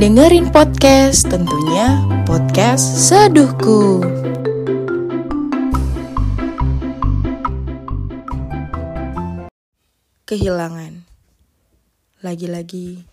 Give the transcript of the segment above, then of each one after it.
dengerin podcast, tentunya podcast Seduhku. Kehilangan. Lagi-lagi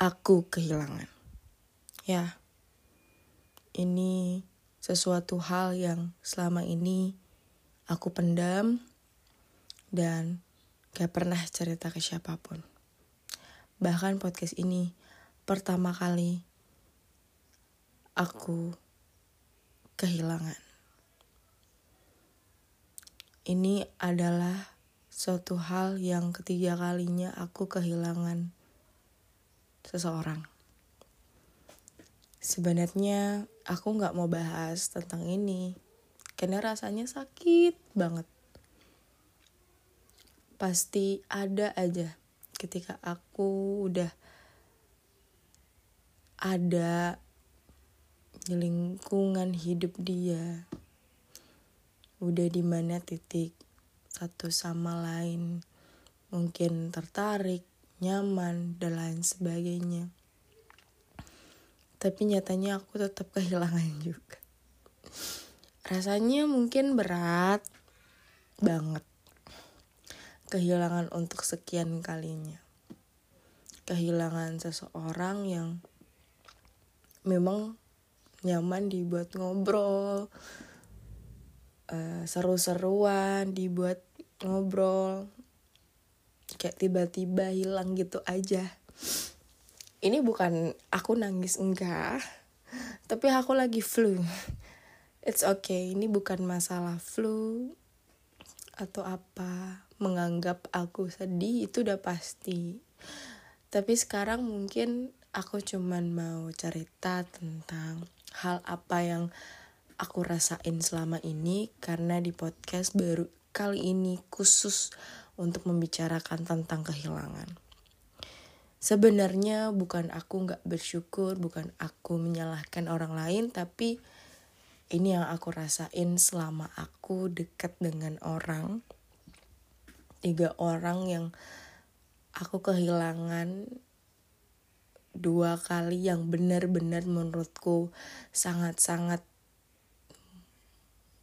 aku kehilangan. Ya. Ini sesuatu hal yang selama ini aku pendam dan gak pernah cerita ke siapa pun. Bahkan podcast ini pertama kali aku kehilangan. Ini adalah suatu hal yang ketiga kalinya aku kehilangan seseorang. Sebenarnya aku nggak mau bahas tentang ini karena rasanya sakit banget. Pasti ada aja ketika aku udah ada di lingkungan hidup dia. Udah di mana titik satu sama lain mungkin tertarik nyaman dan lain sebagainya. Tapi nyatanya aku tetap kehilangan juga. Rasanya mungkin berat banget kehilangan untuk sekian kalinya. Kehilangan seseorang yang memang nyaman dibuat ngobrol uh, seru-seruan dibuat ngobrol kayak tiba-tiba hilang gitu aja. Ini bukan aku nangis enggak tapi aku lagi flu. It's okay ini bukan masalah flu atau apa menganggap aku sedih itu udah pasti. Tapi sekarang mungkin aku cuman mau cerita tentang hal apa yang aku rasain selama ini karena di podcast baru kali ini khusus untuk membicarakan tentang kehilangan. Sebenarnya bukan aku nggak bersyukur, bukan aku menyalahkan orang lain, tapi ini yang aku rasain selama aku dekat dengan orang. Tiga orang yang aku kehilangan dua kali yang benar-benar menurutku sangat-sangat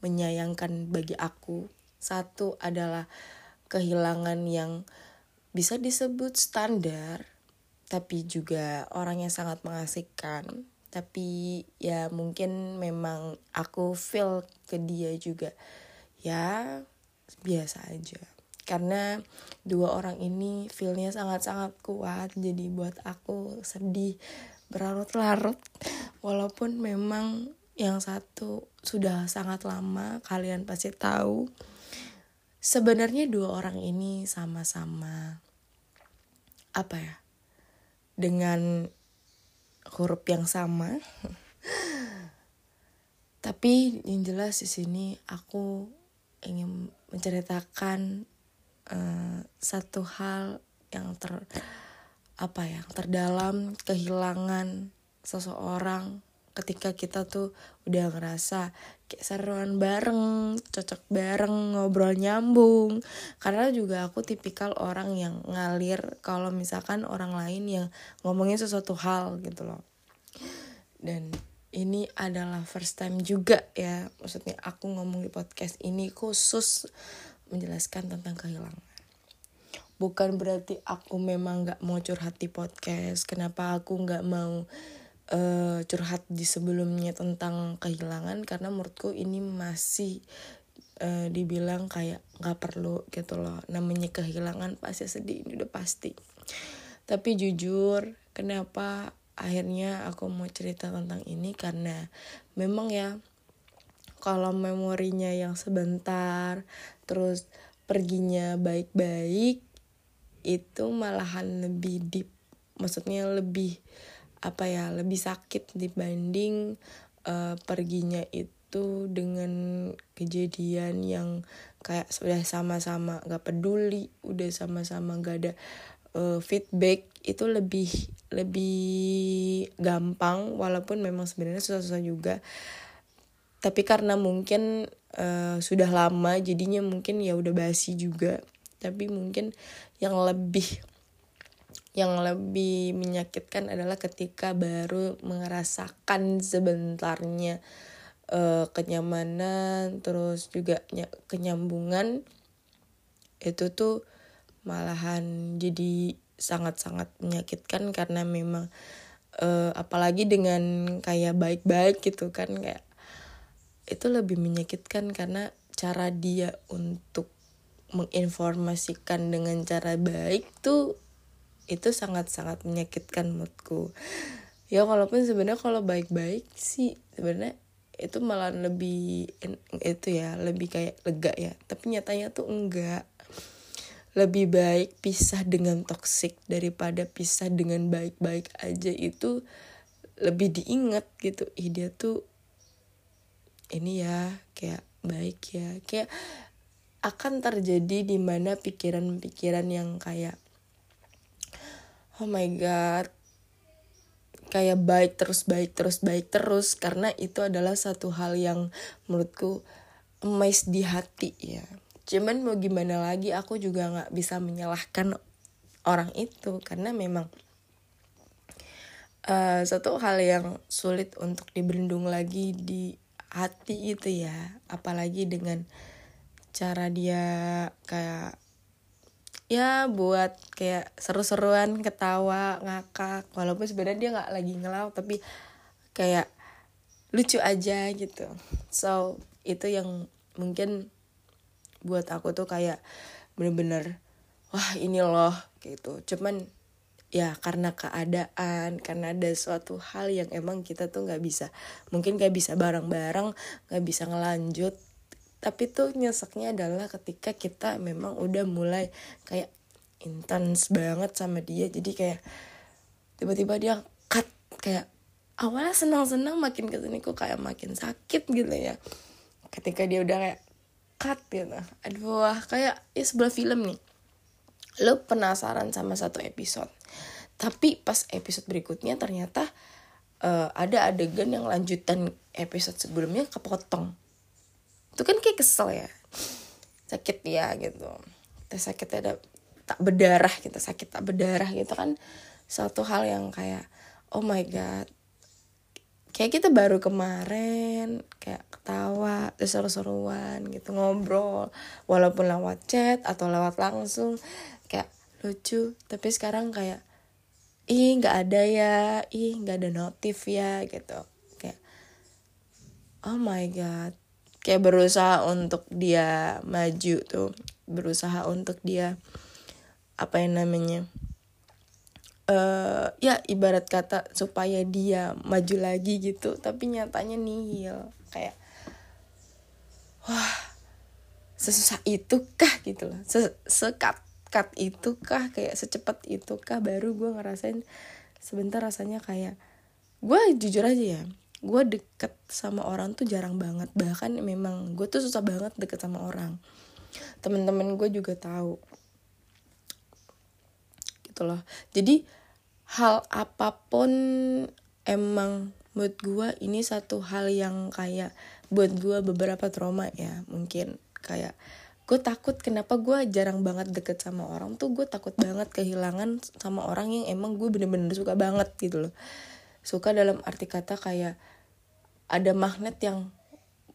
menyayangkan bagi aku. Satu adalah kehilangan yang bisa disebut standar, tapi juga orang yang sangat mengasihkan. Tapi ya mungkin memang aku feel ke dia juga ya biasa aja karena dua orang ini feelnya sangat-sangat kuat. Jadi buat aku sedih berlarut-larut. Walaupun memang yang satu sudah sangat lama kalian pasti tahu. Sebenarnya dua orang ini sama-sama apa ya dengan huruf yang sama. Tapi yang jelas di sini aku ingin menceritakan uh, satu hal yang ter apa ya terdalam kehilangan seseorang ketika kita tuh udah ngerasa kayak seruan bareng, cocok bareng, ngobrol nyambung. Karena juga aku tipikal orang yang ngalir kalau misalkan orang lain yang ngomongin sesuatu hal gitu loh. Dan ini adalah first time juga ya, maksudnya aku ngomong di podcast ini khusus menjelaskan tentang kehilangan. Bukan berarti aku memang nggak mau curhat di podcast. Kenapa aku nggak mau uh, curhat di sebelumnya tentang kehilangan? Karena menurutku ini masih uh, dibilang kayak nggak perlu gitu loh. Namanya kehilangan pasti sedih ini udah pasti. Tapi jujur kenapa akhirnya aku mau cerita tentang ini? Karena memang ya kalau memorinya yang sebentar terus perginya baik-baik itu malahan lebih deep maksudnya lebih apa ya lebih sakit dibanding uh, perginya itu dengan kejadian yang kayak sudah sama-sama gak peduli udah sama-sama gak ada uh, feedback itu lebih lebih gampang walaupun memang sebenarnya susah-susah juga tapi karena mungkin uh, sudah lama jadinya mungkin ya udah basi juga. Tapi mungkin yang lebih yang lebih menyakitkan adalah ketika baru merasakan sebentarnya uh, kenyamanan terus juga kenyambungan itu tuh malahan jadi sangat-sangat menyakitkan karena memang uh, apalagi dengan kayak baik-baik gitu kan kayak itu lebih menyakitkan karena cara dia untuk menginformasikan dengan cara baik tuh itu sangat-sangat menyakitkan moodku ya walaupun sebenarnya kalau baik-baik sih sebenarnya itu malah lebih itu ya lebih kayak lega ya. Tapi nyatanya tuh enggak. Lebih baik pisah dengan toksik daripada pisah dengan baik-baik aja itu lebih diingat gitu. Ih dia tuh ini ya kayak baik ya. Kayak akan terjadi di mana pikiran-pikiran yang kayak oh my god kayak baik terus baik terus baik terus karena itu adalah satu hal yang menurutku emas di hati ya. Cuman mau gimana lagi aku juga nggak bisa menyalahkan orang itu karena memang uh, satu hal yang sulit untuk dibendung lagi di hati itu ya. Apalagi dengan cara dia kayak ya buat kayak seru-seruan ketawa ngakak. Walaupun sebenarnya dia nggak lagi ngelau tapi kayak lucu aja gitu. So itu yang mungkin buat aku tuh kayak bener-bener wah ini loh gitu. Cuman ya karena keadaan karena ada suatu hal yang emang kita tuh nggak bisa mungkin gak bisa bareng-bareng nggak bisa ngelanjut. Tapi tuh nyeseknya adalah ketika kita memang udah mulai kayak intens banget sama dia. Jadi kayak tiba-tiba dia cut kayak awalnya senang-senang makin ke sini kok kayak makin sakit gitu ya. Ketika dia udah kayak cut gitu. Aduh wah kayak ya sebuah film nih. Lo penasaran sama satu episode tapi pas episode berikutnya ternyata uh, ada adegan yang lanjutan episode sebelumnya kepotong. Itu kan kayak kesel ya. Sakit ya gitu. Kita sakit ada tak berdarah kita sakit tak berdarah gitu kan. Satu hal yang kayak oh my god. Kayak kita baru kemarin kayak ketawa seru-seruan gitu ngobrol. Walaupun lewat chat atau lewat langsung kayak lucu. Tapi sekarang kayak ih nggak ada ya. Ih nggak ada notif ya gitu. Kayak oh my god. Kayak berusaha untuk dia maju tuh. Berusaha untuk dia apa yang namanya uh, ya ibarat kata supaya dia maju lagi gitu. Tapi nyatanya nihil. Kayak wah sesusah itu kah gitu loh. Sekat kat itu kah kayak secepat itu kah baru gue ngerasain sebentar rasanya kayak gue jujur aja ya gue deket sama orang tuh jarang banget. Bahkan memang gue tuh susah banget deket sama orang. Temen-temen gue juga tahu. Gitu loh. Jadi hal apa pun emang buat gue ini satu hal yang kayak buat gue beberapa trauma ya mungkin. Kayak gue takut kenapa gue jarang banget deket sama orang tuh gue takut banget kehilangan sama orang yang emang gue bener-bener suka banget gitu loh. Suka dalam arti kata kayak ada magnet yang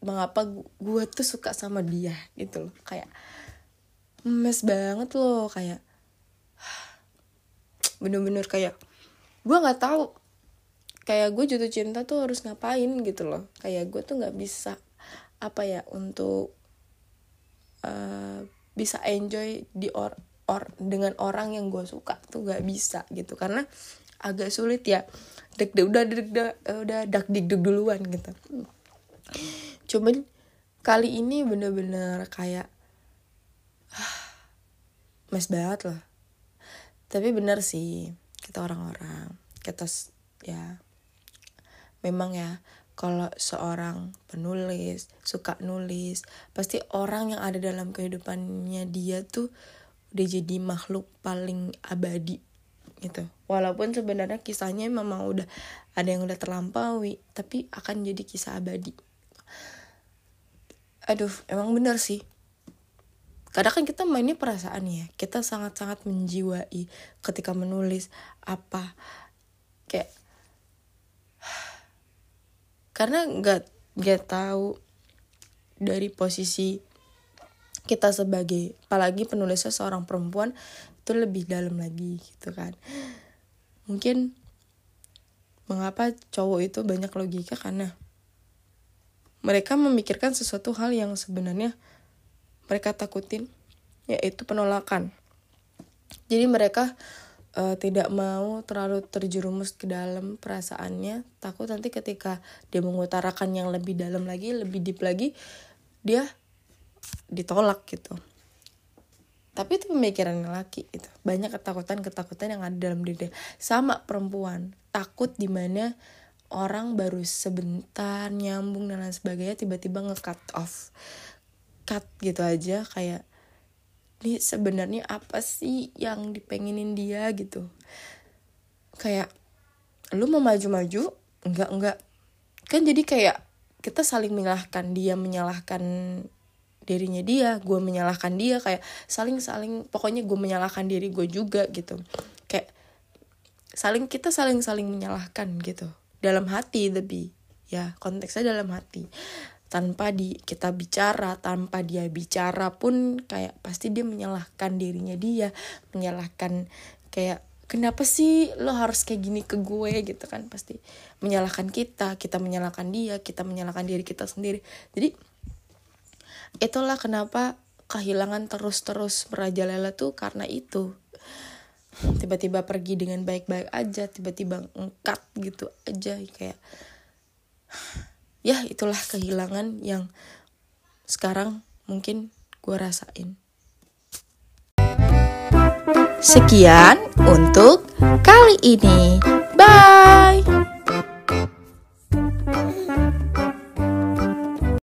mengapa gue tuh suka sama dia gitu loh. Kayak mes banget loh kayak bener-bener kayak gue nggak tahu kayak gue jatuh cinta tuh harus ngapain gitu loh. Kayak gue tuh nggak bisa apa ya untuk uh, bisa enjoy di or or dengan orang yang gue suka tuh nggak bisa gitu. Karena agak sulit ya. Deg deg udah deg deg udah dak dig deg duluan gitu. Cuman kali ini bener-bener kayak mes banget loh. Tapi bener sih kita orang-orang. Kita ya memang ya kalau seorang penulis suka nulis pasti orang yang ada dalam kehidupannya dia tuh udah jadi makhluk paling abadi gitu. Walaupun sebenarnya kisahnya memang udah ada yang udah terlampaui tapi akan jadi kisah abadi. Aduh emang bener sih. Kadang kan kita mainnya perasaan ya kita sangat-sangat menjiwai ketika menulis apa. Kayak karena nggak nggak tahu dari posisi kita sebagai apalagi penulisnya seorang perempuan itu lebih dalam lagi gitu kan. Mungkin mengapa cowok itu banyak logika karena mereka memikirkan sesuatu hal yang sebenarnya mereka takutin yaitu penolakan. Jadi mereka uh, tidak mau terlalu terjerumus ke dalam perasaannya takut nanti ketika dia mengutarakan yang lebih dalam lagi lebih deep lagi dia ditolak gitu. Tapi itu pemikiran laki itu banyak ketakutan ketakutan yang ada dalam diri sama perempuan takut di mana orang baru sebentar nyambung dan lain sebagainya tiba-tiba nge-cut off. Cut gitu aja kayak ini sebenarnya apa sih yang dipengenin dia gitu? Kayak lu mau maju-maju? Enggak enggak. Kan jadi kayak kita saling menyalahkan dia menyalahkan dirinya dia gue menyalahkan dia kayak saling saling pokoknya gue menyalahkan diri gue juga gitu. Kayak saling kita saling saling menyalahkan gitu. Dalam hati lebih. Ya konteksnya dalam hati tanpa di kita bicara tanpa dia bicara pun kayak pasti dia menyalahkan dirinya dia menyalahkan kayak kenapa sih lo harus kayak gini ke gue? gitu kan pasti menyalahkan kita kita menyalahkan dia kita menyalahkan diri kita sendiri. Jadi itulah kenapa kehilangan terus-terus merajalela tuh karena itu. Tiba-tiba pergi dengan baik-baik aja tiba-tiba ngkat gitu aja kayak ya itulah kehilangan yang sekarang mungkin gue rasain. Sekian untuk kali ini. Bye